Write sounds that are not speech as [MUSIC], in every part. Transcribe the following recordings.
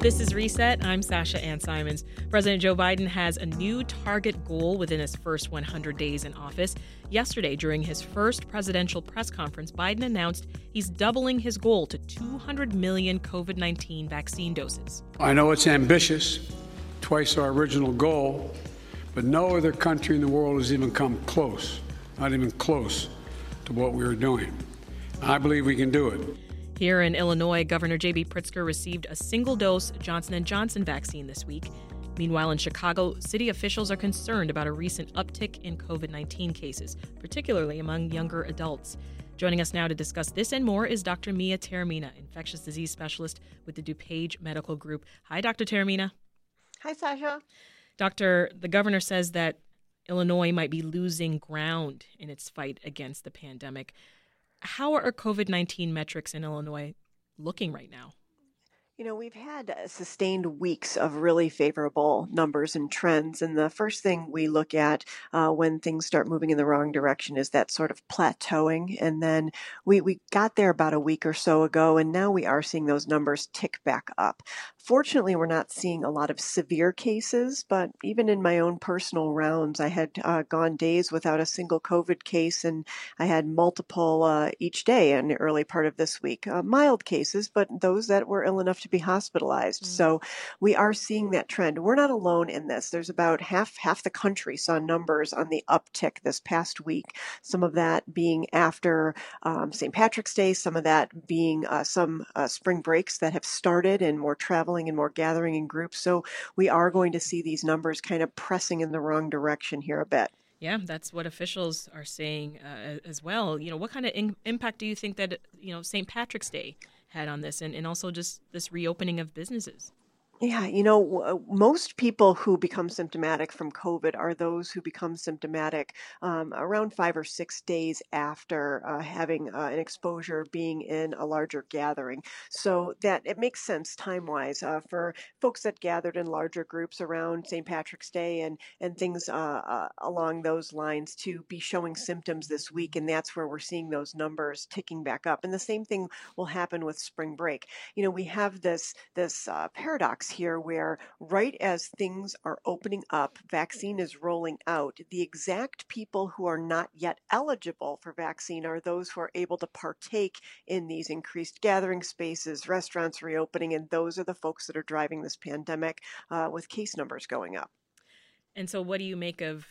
This is Reset. I'm Sasha Ann Simons. President Joe Biden has a new target goal within his first 100 days in office. Yesterday, during his first presidential press conference, Biden announced he's doubling his goal to 200 million COVID 19 vaccine doses. I know it's ambitious, twice our original goal, but no other country in the world has even come close, not even close to what we are doing. I believe we can do it. Here in Illinois, Governor J.B. Pritzker received a single-dose Johnson & Johnson vaccine this week. Meanwhile, in Chicago, city officials are concerned about a recent uptick in COVID-19 cases, particularly among younger adults. Joining us now to discuss this and more is Dr. Mia Taormina, infectious disease specialist with the DuPage Medical Group. Hi, Dr. Taormina. Hi, Sasha. Doctor, the governor says that Illinois might be losing ground in its fight against the pandemic. How are COVID 19 metrics in Illinois looking right now? You know, we've had uh, sustained weeks of really favorable numbers and trends. And the first thing we look at uh, when things start moving in the wrong direction is that sort of plateauing. And then we, we got there about a week or so ago, and now we are seeing those numbers tick back up. Fortunately, we're not seeing a lot of severe cases, but even in my own personal rounds, I had uh, gone days without a single COVID case, and I had multiple uh, each day in the early part of this week. Uh, mild cases, but those that were ill enough to be hospitalized. Mm-hmm. So we are seeing that trend. We're not alone in this. There's about half half the country saw numbers on the uptick this past week. Some of that being after um, St. Patrick's Day, some of that being uh, some uh, spring breaks that have started and more traveling traveling and more gathering in groups. So we are going to see these numbers kind of pressing in the wrong direction here a bit. Yeah, that's what officials are saying uh, as well. You know, what kind of in- impact do you think that you know St. Patrick's Day had on this, and, and also just this reopening of businesses? Yeah, you know, uh, most people who become symptomatic from COVID are those who become symptomatic um, around five or six days after uh, having uh, an exposure, being in a larger gathering. So that it makes sense time wise uh, for folks that gathered in larger groups around St. Patrick's Day and and things uh, uh, along those lines to be showing symptoms this week, and that's where we're seeing those numbers ticking back up. And the same thing will happen with spring break. You know, we have this this paradox here where right as things are opening up, vaccine is rolling out, the exact people who are not yet eligible for vaccine are those who are able to partake in these increased gathering spaces, restaurants reopening, and those are the folks that are driving this pandemic uh, with case numbers going up. And so, what do you make of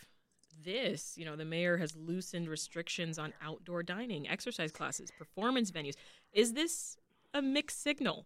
this? You know, the mayor has loosened restrictions on outdoor dining, exercise classes, performance venues. Is this a mixed signal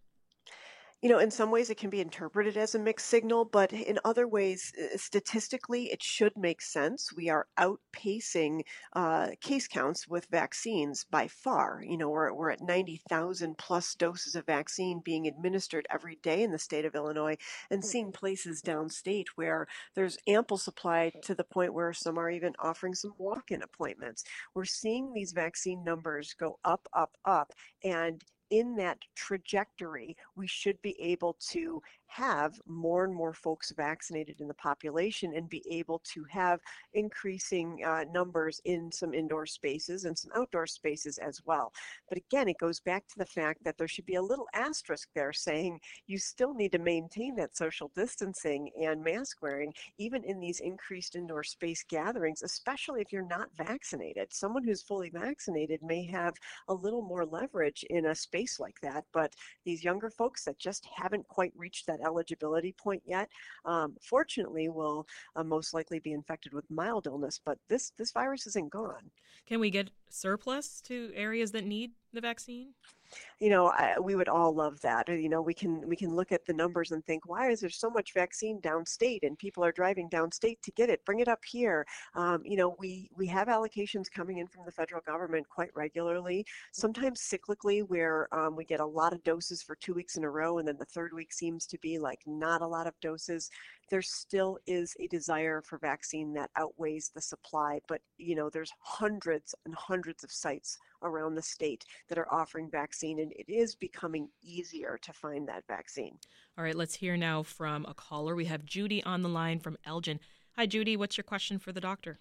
you know, in some ways it can be interpreted as a mixed signal, but in other ways, uh, statistically, it should make sense. We are outpacing uh, case counts with vaccines by far. You know, we're, we're at 90,000 plus doses of vaccine being administered every day in the state of Illinois and hmm. seeing places downstate where there's ample supply to the point where some are even offering some walk in appointments. We're seeing these vaccine numbers go up, up, up. And in that trajectory, we should be able to have more and more folks vaccinated in the population and be able to have increasing uh, numbers in some indoor spaces and some outdoor spaces as well. But again, it goes back to the fact that there should be a little asterisk there saying you still need to maintain that social distancing and mask wearing, even in these increased indoor space gatherings, especially if you're not vaccinated. Someone who's fully vaccinated may have a little more leverage in a space like that, but these younger folks that just haven't quite reached that eligibility point yet, um, fortunately, will uh, most likely be infected with mild illness. But this this virus isn't gone. Can we get surplus to areas that need the vaccine? you know, I, we would all love that. You know, we can we can look at the numbers and think, why is there so much vaccine downstate and people are driving downstate to get it? Bring it up here. Um, you know, we we have allocations coming in from the federal government quite regularly. Sometimes cyclically, where um, we get a lot of doses for two weeks in a row, and then the third week seems to be like not a lot of doses. There still is a desire for vaccine that outweighs the supply. But, you know, there's hundreds and hundreds of sites around the state that are offering vaccine, and it is becoming easier to find that vaccine. All right, let's hear now from a caller. We have Judy on the line from Elgin. Hi, Judy. What's your question for the doctor?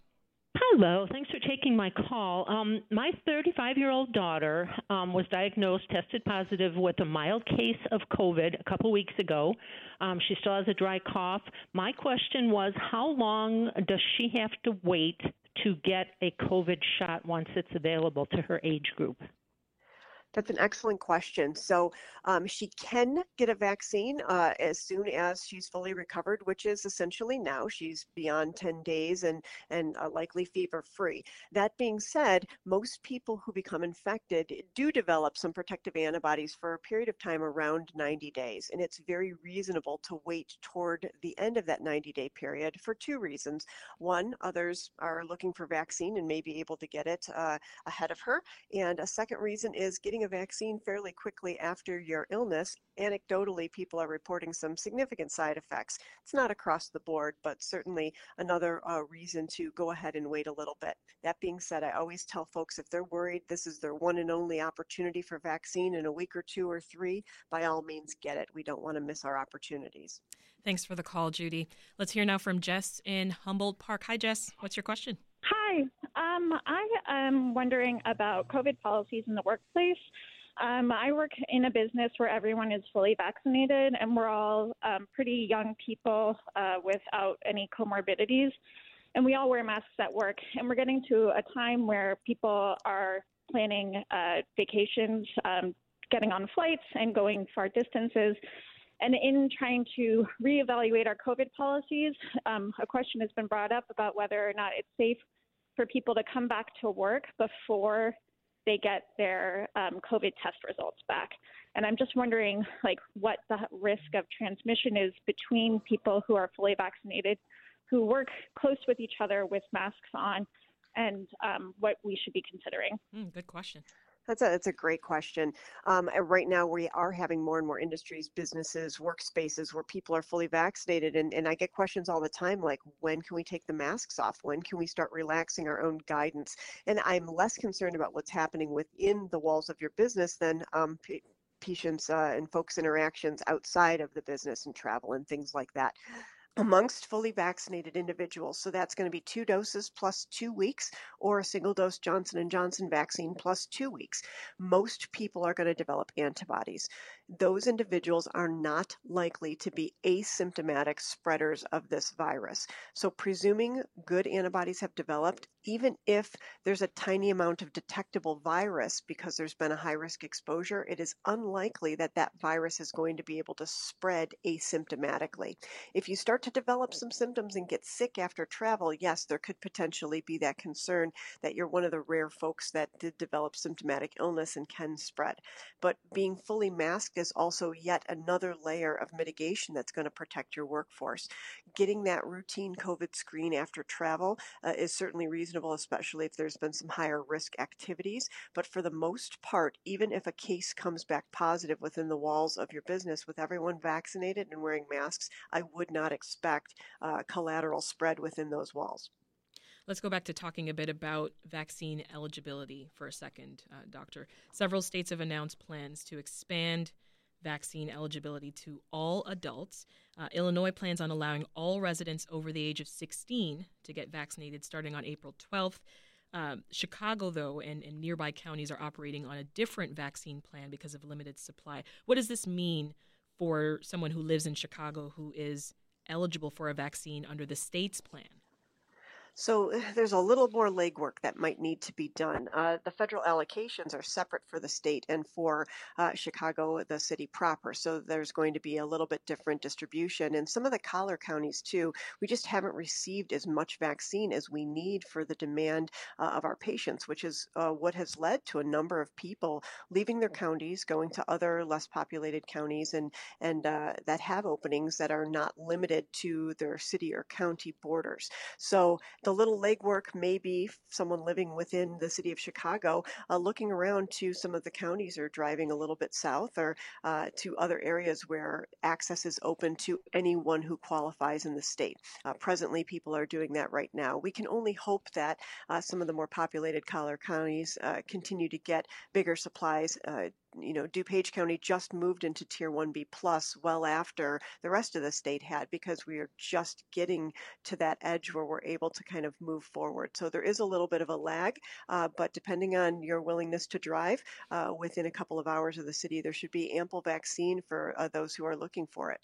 Hello. Thanks for taking my call. Um, my 35 year old daughter um, was diagnosed, tested positive with a mild case of COVID a couple weeks ago. Um, she still has a dry cough. My question was how long does she have to wait to get a COVID shot once it's available to her age group? That's an excellent question. So um, she can get a vaccine uh, as soon as she's fully recovered, which is essentially now. She's beyond 10 days and and uh, likely fever free. That being said, most people who become infected do develop some protective antibodies for a period of time around 90 days, and it's very reasonable to wait toward the end of that 90 day period for two reasons. One, others are looking for vaccine and may be able to get it uh, ahead of her, and a second reason is getting getting a vaccine fairly quickly after your illness, anecdotally, people are reporting some significant side effects. It's not across the board, but certainly another uh, reason to go ahead and wait a little bit. That being said, I always tell folks if they're worried this is their one and only opportunity for vaccine in a week or two or three, by all means get it. We don't want to miss our opportunities. Thanks for the call, Judy. Let's hear now from Jess in Humboldt Park. Hi, Jess. What's your question? Hi. Um, I am wondering about COVID policies in the workplace. Um, I work in a business where everyone is fully vaccinated, and we're all um, pretty young people uh, without any comorbidities. And we all wear masks at work. And we're getting to a time where people are planning uh, vacations, um, getting on flights, and going far distances. And in trying to reevaluate our COVID policies, um, a question has been brought up about whether or not it's safe for people to come back to work before they get their um, COVID test results back. And I'm just wondering, like, what the risk of transmission is between people who are fully vaccinated, who work close with each other with masks on, and um, what we should be considering. Mm, good question. That's a that's a great question. Um, right now, we are having more and more industries, businesses, workspaces where people are fully vaccinated, and, and I get questions all the time like, when can we take the masks off? When can we start relaxing our own guidance? And I'm less concerned about what's happening within the walls of your business than um, patients uh, and folks' interactions outside of the business and travel and things like that amongst fully vaccinated individuals. So that's going to be two doses plus two weeks or a single dose Johnson & Johnson vaccine plus two weeks. Most people are going to develop antibodies those individuals are not likely to be asymptomatic spreaders of this virus. So, presuming good antibodies have developed, even if there's a tiny amount of detectable virus because there's been a high risk exposure, it is unlikely that that virus is going to be able to spread asymptomatically. If you start to develop some symptoms and get sick after travel, yes, there could potentially be that concern that you're one of the rare folks that did develop symptomatic illness and can spread. But being fully masked is also yet another layer of mitigation that's going to protect your workforce. Getting that routine COVID screen after travel uh, is certainly reasonable, especially if there's been some higher risk activities. But for the most part, even if a case comes back positive within the walls of your business with everyone vaccinated and wearing masks, I would not expect uh, collateral spread within those walls. Let's go back to talking a bit about vaccine eligibility for a second, uh, Doctor. Several states have announced plans to expand vaccine eligibility to all adults. Uh, Illinois plans on allowing all residents over the age of 16 to get vaccinated starting on April 12th. Um, Chicago, though, and, and, nearby counties are operating on a different vaccine plan because of limited supply. What does this mean for someone who lives in Chicago who is eligible for a vaccine under the state's plan? So there's a little more legwork that might need to be done. Uh, the federal allocations are separate for the state and for uh, Chicago, the city proper. So there's going to be a little bit different distribution. And some of the collar counties, too, we just haven't received as much vaccine as we need for the demand uh, of our patients, which is uh, what has led to a number of people leaving their counties, going to other less populated counties, and, and uh, that have openings that are not limited to their city or county borders. So the little legwork may be someone living within the city of Chicago uh, looking around to some of the counties or driving a little bit south or uh, to other areas where access is open to anyone who qualifies in the state. Uh, presently, people are doing that right now. We can only hope that uh, some of the more populated collar counties uh, continue to get bigger supplies uh, you know, DuPage County just moved into Tier 1B plus well after the rest of the state had because we are just getting to that edge where we're able to kind of move forward. So there is a little bit of a lag, uh, but depending on your willingness to drive, uh, within a couple of hours of the city, there should be ample vaccine for uh, those who are looking for it.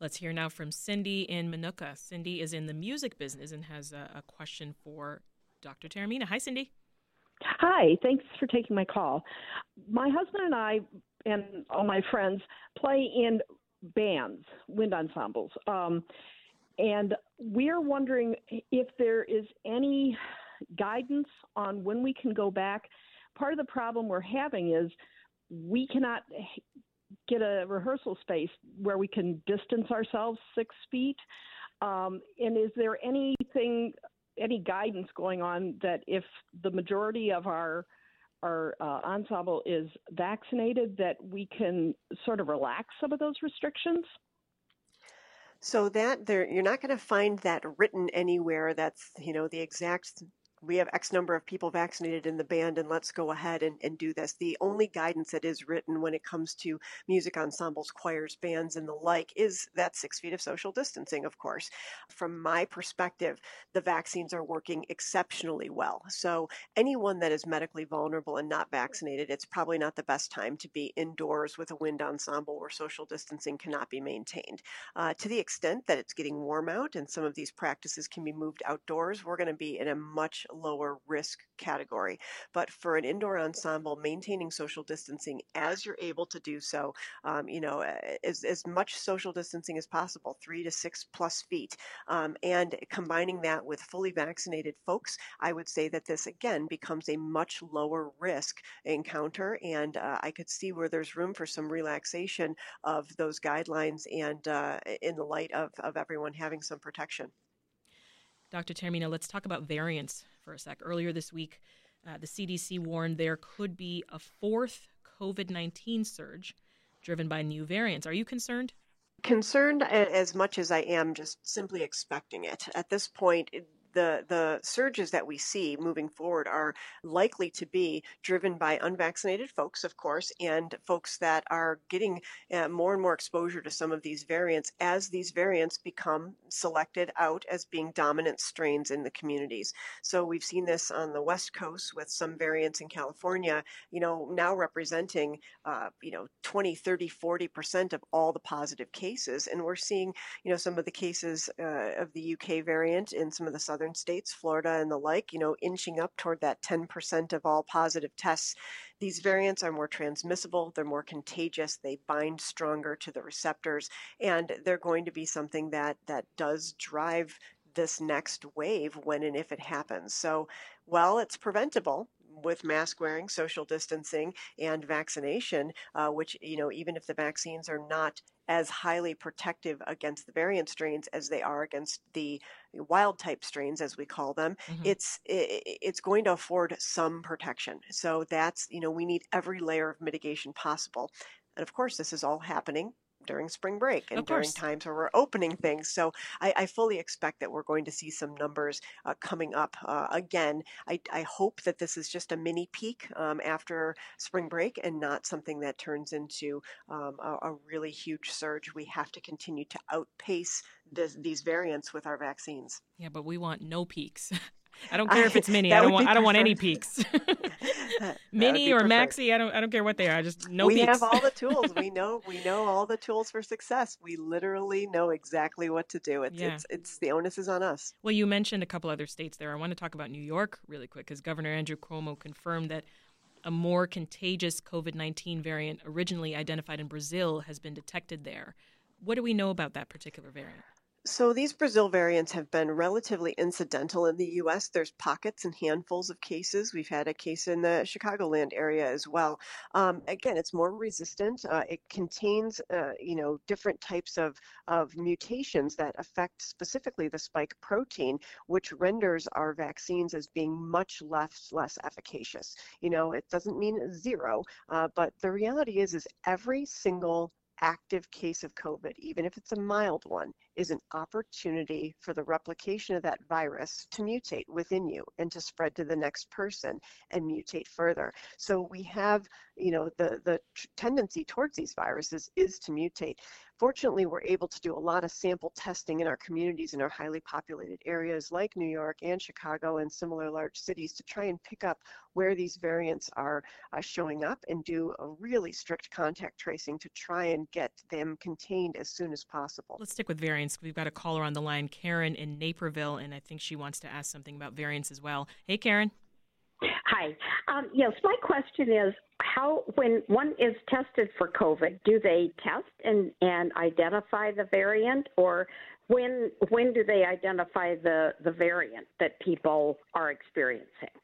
Let's hear now from Cindy in Minooka. Cindy is in the music business and has a, a question for Dr. Taormina. Hi, Cindy. Hi, thanks for taking my call. My husband and I and all my friends play in bands, wind ensembles. Um, and we're wondering if there is any guidance on when we can go back. Part of the problem we're having is we cannot get a rehearsal space where we can distance ourselves six feet. Um, and is there anything any guidance going on that if the majority of our our uh, ensemble is vaccinated, that we can sort of relax some of those restrictions? So that there, you're not going to find that written anywhere. That's you know the exact we have X number of people vaccinated in the band and let's go ahead and, and do this. The only guidance that is written when it comes to music ensembles, choirs, bands, and the like is that six feet of social distancing, of course. From my perspective, the vaccines are working exceptionally well. So, anyone that is medically vulnerable and not vaccinated, it's probably not the best time to be indoors with a wind ensemble where social distancing cannot be maintained. Uh, to the extent that it's getting warm out and some of these practices can be moved outdoors, we're going to be in a much lower risk category. But for an indoor ensemble, maintaining social distancing as you're able to do so, um, you know, as, as much social distancing as possible, three to six plus feet, um, and combining that with fully vaccinated folks, I would say that this again becomes a much lower risk encounter. And uh, I could see where there's room for some relaxation of those guidelines and uh, in the light of, of everyone having some protection. Dr. Taormina, let's talk about variants for a sec. Earlier this week, uh, the CDC warned there could be a fourth COVID 19 surge driven by new variants. Are you concerned? Concerned as much as I am just simply expecting it. At this point, the the surges that we see moving forward are likely to be driven by unvaccinated folks, of course, and folks that are getting uh, more and more exposure to some of these variants as these variants become selected out as being dominant strains in the communities. So we've seen this on the West Coast with some variants in California, you know, now representing, uh, you know, 20, 30, 40 percent of all the positive cases, and we're seeing, you know, some of the cases uh, of the UK variant in some of the southern southern states, Florida and the like, you know, inching up toward that 10% of all positive tests. These variants are more transmissible, they're more contagious, they bind stronger to the receptors, and they're going to be something that that does drive this next wave when and if it happens. So, while it's preventable, with mask wearing, social distancing, and vaccination, uh, which, you know, even if the vaccines are not as highly protective against the variant strains as they are against the wild type strains as we call them mm-hmm. it's it, it's going to afford some protection so that's you know we need every layer of mitigation possible and of course this is all happening during spring break and during times where we're opening things. So I, I, fully expect that we're going to see some numbers uh, coming up uh, again. I, I, hope that this is just a mini peak um, after spring break and not something that turns into um, a, a, really huge surge. We have to continue to outpace this, these variants with our vaccines. Yeah, but we want no peaks. [LAUGHS] I don't care if it's mini. [LAUGHS] I don't want. I don't want any peaks. [LAUGHS] [LAUGHS] mini or preferred. maxi. I don't. I don't care what they are. I Just no. We peaks. have all the tools. we know. We know all the tools for success. We literally know exactly what to do. It's yeah. it's, it's the onus is on us. Well, you mentioned a couple other states there. I want to talk about New York really quick because Governor Andrew Cuomo confirmed that a more contagious COVID nineteen variant originally identified in Brazil has been detected there. What do we know about that particular variant? So these Brazil variants have been relatively incidental in the U.S. There's pockets and handfuls of cases. We've had a case in the Chicagoland area as well. Um, again, it's more resistant. Uh, it contains, uh, you know, different types of, of mutations that affect specifically the spike protein, which renders our vaccines as being much less less efficacious. You know, it doesn't mean zero, uh, but the reality is, is every single active case of COVID, even if it's a mild one, is an opportunity for the replication of that virus to mutate within you and to spread to the next person and mutate further. So we have, you know, the, the tendency towards these viruses is to mutate. Fortunately, we're able to do a lot of sample testing in our communities in our highly populated areas like New York and Chicago and similar large cities to try and pick up where these variants are uh, showing up and do a really strict contact tracing to try and get them contained as soon as possible. Let's stick with variants. We've got a caller on the line, Karen in Naperville, and I think she wants to ask something about variants as well. Hey, Karen. Hi. Um, yes, my question is how, when one is tested for COVID, do they test and, and identify the variant, or when when do they identify the, the variant that people are experiencing?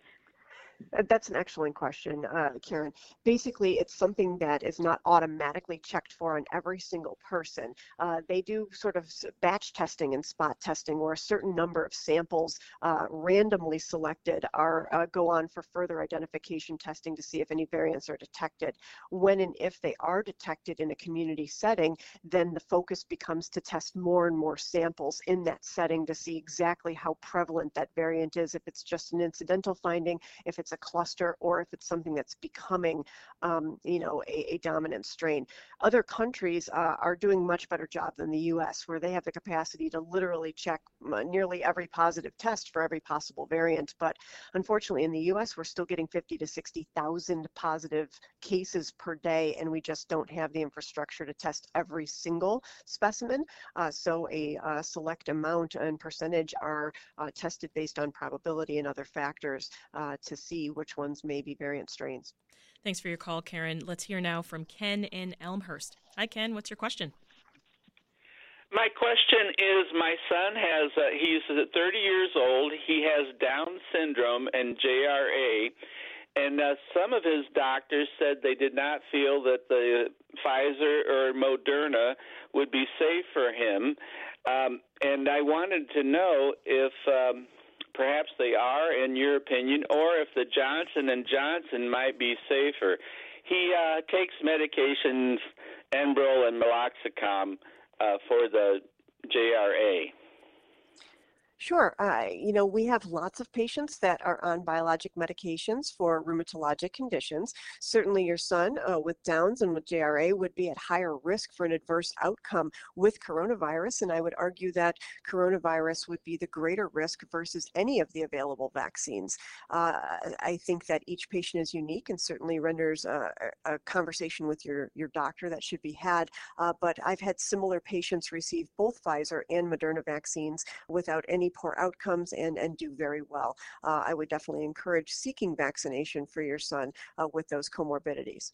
Uh, that's an excellent question, uh, Karen. Basically, it's something that is not automatically checked for on every single person. Uh, they do sort of batch testing and spot testing, where a certain number of samples uh, randomly selected are uh, go on for further identification testing to see if any variants are detected. When and if they are detected in a community setting, then the focus becomes to test more and more samples in that setting to see exactly how prevalent that variant is. If it's just an incidental finding, if it's it's a cluster or if it's something that's becoming, um, you know, a, a, dominant strain. Other countries uh, are doing much better job than the U.S., where they have the capacity to literally check nearly every positive test for every possible variant. But unfortunately, in the U.S., we're still getting 50 to 60,000 positive cases per day, and we just don't have the infrastructure to test every single specimen. Uh, so a uh, select amount and percentage are uh, tested based on probability and other factors uh, to see see which ones may be variant strains. Thanks for your call, Karen. Let's hear now from Ken in Elmhurst. Hi, Ken. What's your question? My question is my son has, uh, he's 30 years old. He has Down syndrome and JRA. And uh, some of his doctors said they did not feel that the Pfizer or Moderna would be safe for him. Um, and I wanted to know if um, perhaps they are, in your opinion, or if the Johnson and Johnson might be safer. He uh, takes medications, Enbrel and Meloxicam, uh, for the JRA. Sure. Uh, you know, we have lots of patients that are on biologic medications for rheumatologic conditions. Certainly, your son uh, with Downs and with JRA would be at higher risk for an adverse outcome with coronavirus. And I would argue that coronavirus would be the greater risk versus any of the available vaccines. Uh, I think that each patient is unique and certainly renders a, a conversation with your, your doctor that should be had. Uh, but I've had similar patients receive both Pfizer and Moderna vaccines without any poor outcomes and, and do very well. Uh, I would definitely encourage seeking vaccination for your son uh, with those comorbidities.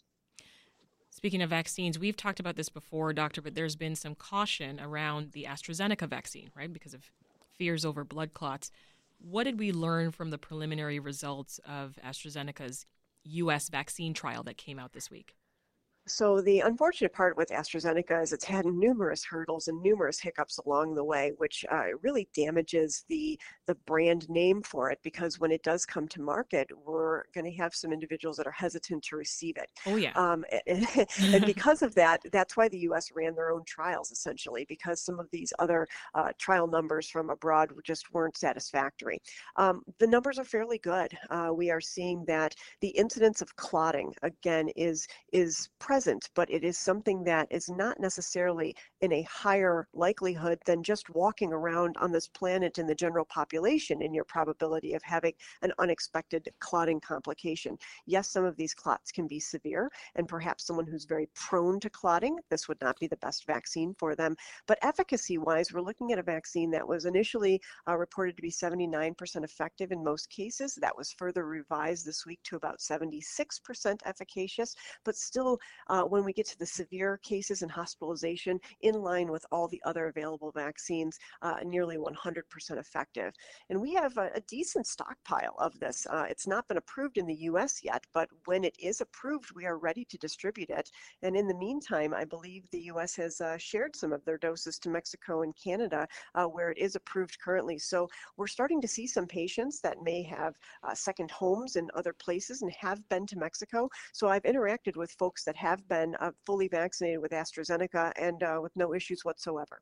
Speaking of vaccines, we've talked about this before, doctor, but there's been some caution around the AstraZeneca vaccine, right? Because of fears over blood clots. What did we learn from the preliminary results of AstraZeneca's U.S. vaccine trial that came out this week? So the unfortunate part with AstraZeneca is it's had numerous hurdles and numerous hiccups along the way, which uh, really damages the the brand name for it. Because when it does come to market, we're going to have some individuals that are hesitant to receive it. Oh yeah. Um, [LAUGHS] and, and, [LAUGHS] because of that, that's why the U.S. ran their own trials essentially, because some of these other uh, trial numbers from abroad just weren't satisfactory. Um, the numbers are fairly good. Uh, we are seeing that the incidence of clotting again is is present, but it is something that is not necessarily in a higher likelihood than just walking around on this planet in the general population in your probability of having an unexpected clotting complication. Yes, some of these clots can be severe, and perhaps someone who's very prone to clotting, this would not be the best vaccine for them. But efficacy wise, we're looking at a vaccine that was initially uh, reported to be 79% effective in most cases. That was further revised this week to about 76% efficacious, but still uh, when we get to the severe cases and hospitalization, in line with all the other available vaccines, uh, nearly 100% effective. And we have a, a decent stockpile of this. Uh, it's not been approved in the US yet, but when it is approved, we are ready to distribute it. And in the meantime, I believe the US has uh, shared some of their doses to Mexico and Canada, uh, where it is approved currently. So we're starting to see some patients that may have uh, second homes in other places and have been to Mexico. So I've interacted with folks that have been uh, fully vaccinated with AstraZeneca and uh, with no issues whatsoever.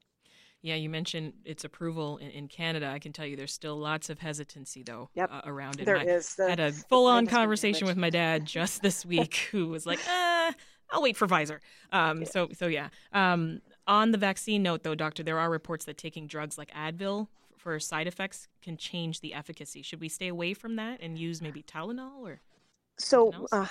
Yeah, you mentioned its approval in, in, Canada. I can tell you there's still lots of hesitancy, though, yep. uh, around it. There I is. The, had a full on conversation with my dad just this [LAUGHS] week who was like, uh, I'll wait for Pfizer. Um, yeah. So, so yeah. Um, on the vaccine note, though, doctor, there are reports that taking drugs like Advil for side effects can change the efficacy. Should we stay away from that and use maybe Tylenol or? So, uh,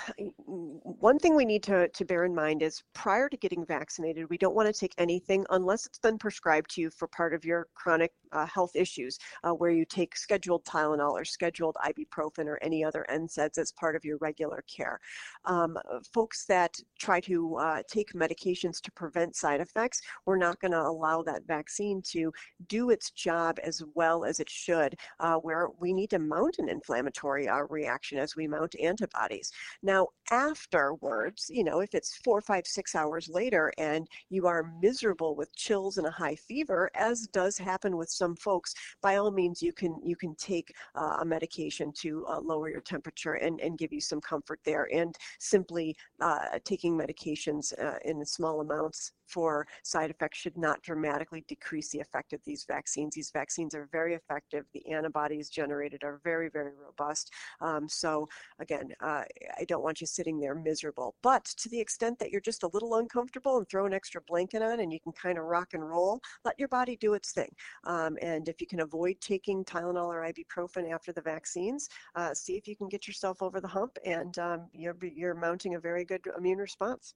one thing we need to, to bear in mind is prior to getting vaccinated, we don't want to take anything unless it's been prescribed to you for part of your chronic uh, health issues, uh, where you take scheduled Tylenol or scheduled ibuprofen or any other NSAIDs as part of your regular care. Um, folks that try to uh, take medications to prevent side effects, we're not going to allow that vaccine to do its job as well as it should, uh, where we need to mount an inflammatory uh, reaction as we mount antibodies antibodies. Now, afterwards, you know, if it's four, five, six hours later and you are miserable with chills and a high fever, as does happen with some folks, by all means, you can you can take uh, a medication to uh, lower your temperature and, and give you some comfort there. And simply uh, taking medications uh, in small amounts for side effects should not dramatically decrease the effect of these vaccines. These vaccines are very effective. The antibodies generated are very, very robust. Um, so again, uh, I don't want you sitting there miserable. But to the extent that you're just a little uncomfortable and throw an extra blanket on and you can kind of rock and roll, let your body do its thing. Um, and if you can avoid taking Tylenol or ibuprofen after the vaccines, uh, see if you can get yourself over the hump and um, you're, you're mounting a very good immune response.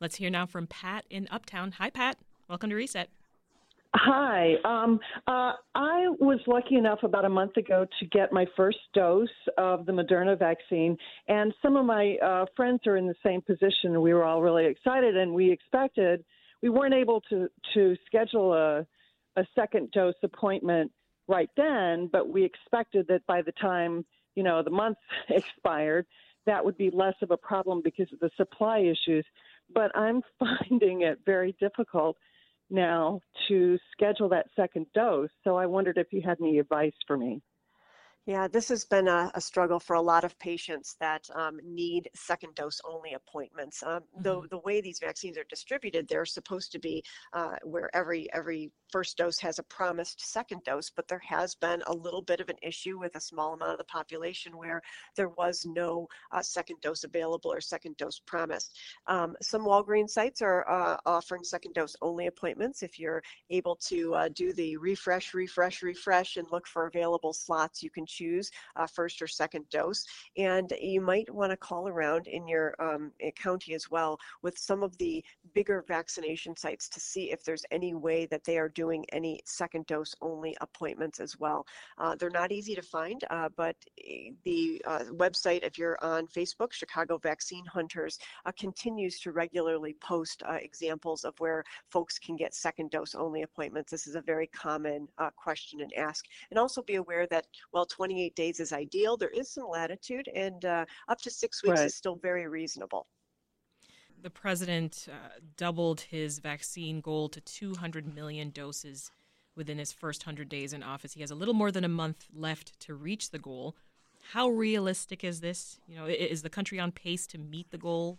Let's hear now from Pat in Uptown. Hi, Pat. Welcome to Reset. Hi. Um, uh, I was lucky enough about a month ago to get my first dose of the Moderna vaccine, and some of my uh, friends are in the same position. We were all really excited, and we expected we weren't able to to schedule a a second dose appointment right then, but we expected that by the time you know the month [LAUGHS] expired, that would be less of a problem because of the supply issues but I'm [LAUGHS] finding it very difficult now to schedule that second dose. So I wondered if you had any advice for me. Yeah, this has been a, a, struggle for a lot of patients that um, need second dose only appointments. Um, mm-hmm. the, the way these vaccines are distributed, they're supposed to be uh, where every every first dose has a promised second dose, but there has been a little bit of an issue with a small amount of the population where there was no uh, second dose available or second dose promised. Um, some Walgreens sites are uh, offering second dose only appointments. If you're able to uh, do the refresh, refresh, refresh, and look for available slots, you can choose first or second dose. And you might want to call around in your um, eh, county as well with some of the bigger vaccination sites to see if there's any way that they are doing any second dose only appointments as well. Uh, they're not easy to find, uh, but eh, the uh, website, if you're on Facebook, Chicago Vaccine Hunters, uh, continues to regularly post uh, examples of where folks can get second dose only appointments. This is a very common question and ask. And also be aware that while 20 28 days is ideal. There is some latitude, and uh, up to six weeks right. is still very reasonable. The president uh, doubled his vaccine goal to 200 million doses within his first 100 days in office. He has a little more than a month left to reach the goal. How realistic is this? You know, is the country on pace to meet the goal,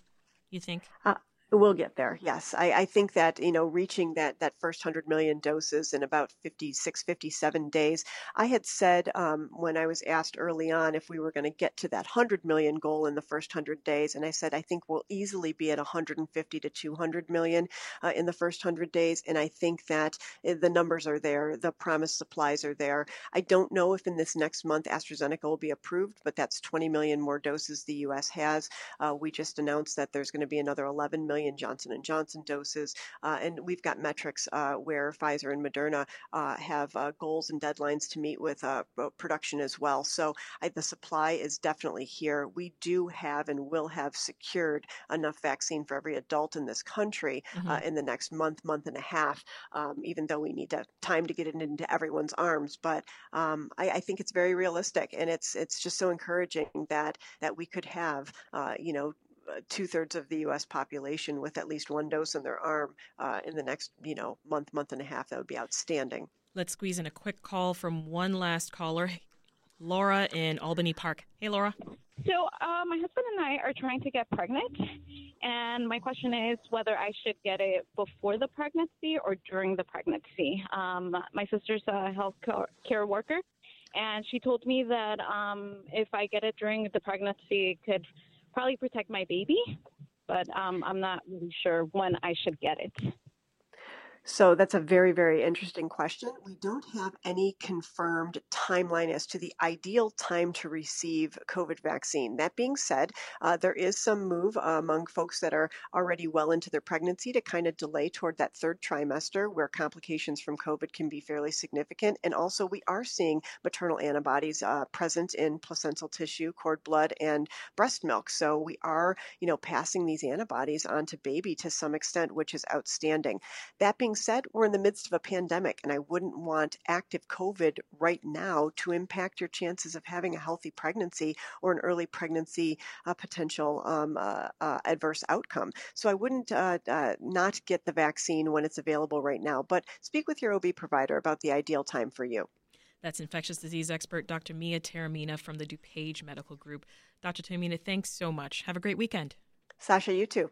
you think? Uh, We'll get there. Yes, I, I, think that you know reaching that that first hundred million doses in about 56, 57 days. I had said um, when I was asked early on if we were going to get to that hundred million goal in the first hundred days, and I said I think we'll easily be at 150 to 200 million uh, in the first hundred days, and I think that eh, the numbers are there, the promised supplies are there. I don't know if in this next month AstraZeneca will be approved, but that's 20 million more doses the U.S. has. Uh, we just announced that there's going to be another 11 million million Johnson & Johnson doses. Uh, and we've got metrics uh, where Pfizer and Moderna uh, have uh, goals and deadlines to meet with production as well. So I, the supply is definitely here. We do have and will have secured enough vaccine for every adult in this country mm-hmm. in the next month, month and a half, um, even though we need to, time to get it into everyone's arms. But um, I, I, think it's very realistic, and it's it's just so encouraging that that we could have, uh, you know, two thirds of the U.S. population with at least one dose in their arm uh, in the next, you know, month, month and a half. That would be outstanding. Let's squeeze in a quick call from one last caller, Laura in Albany Park. Hey, Laura. So, uh, my husband and I are trying to get pregnant, and my question is whether I should get it before the pregnancy or during the pregnancy. Um, my sister's a health care worker, and she told me that um, if I get it during the pregnancy, it could probably protect my baby, but um, I'm not really sure when I should get it. So that's a very, very interesting question. We don't have any confirmed timeline as to the ideal time to receive COVID vaccine. That being said, uh, there is some move uh, among folks that are already well into their pregnancy to kind of delay toward that third trimester where complications from COVID can be fairly significant. And also, we are seeing maternal antibodies uh, present in placental tissue, cord blood, and breast milk. So we are, you know, passing these antibodies on to baby to some extent, which is outstanding. That being being said, we're in the midst of a pandemic, and I wouldn't want active COVID right now to impact your chances of having a healthy pregnancy or an early pregnancy uh, potential um, uh, uh, adverse outcome. So I wouldn't uh, uh, not get the vaccine when it's available right now, but speak with your OB provider about the ideal time for you. That's infectious disease expert Dr. Mia Taormina from the DuPage Medical Group. Dr. Taormina, thanks so much. Have a great weekend. Sasha, you too.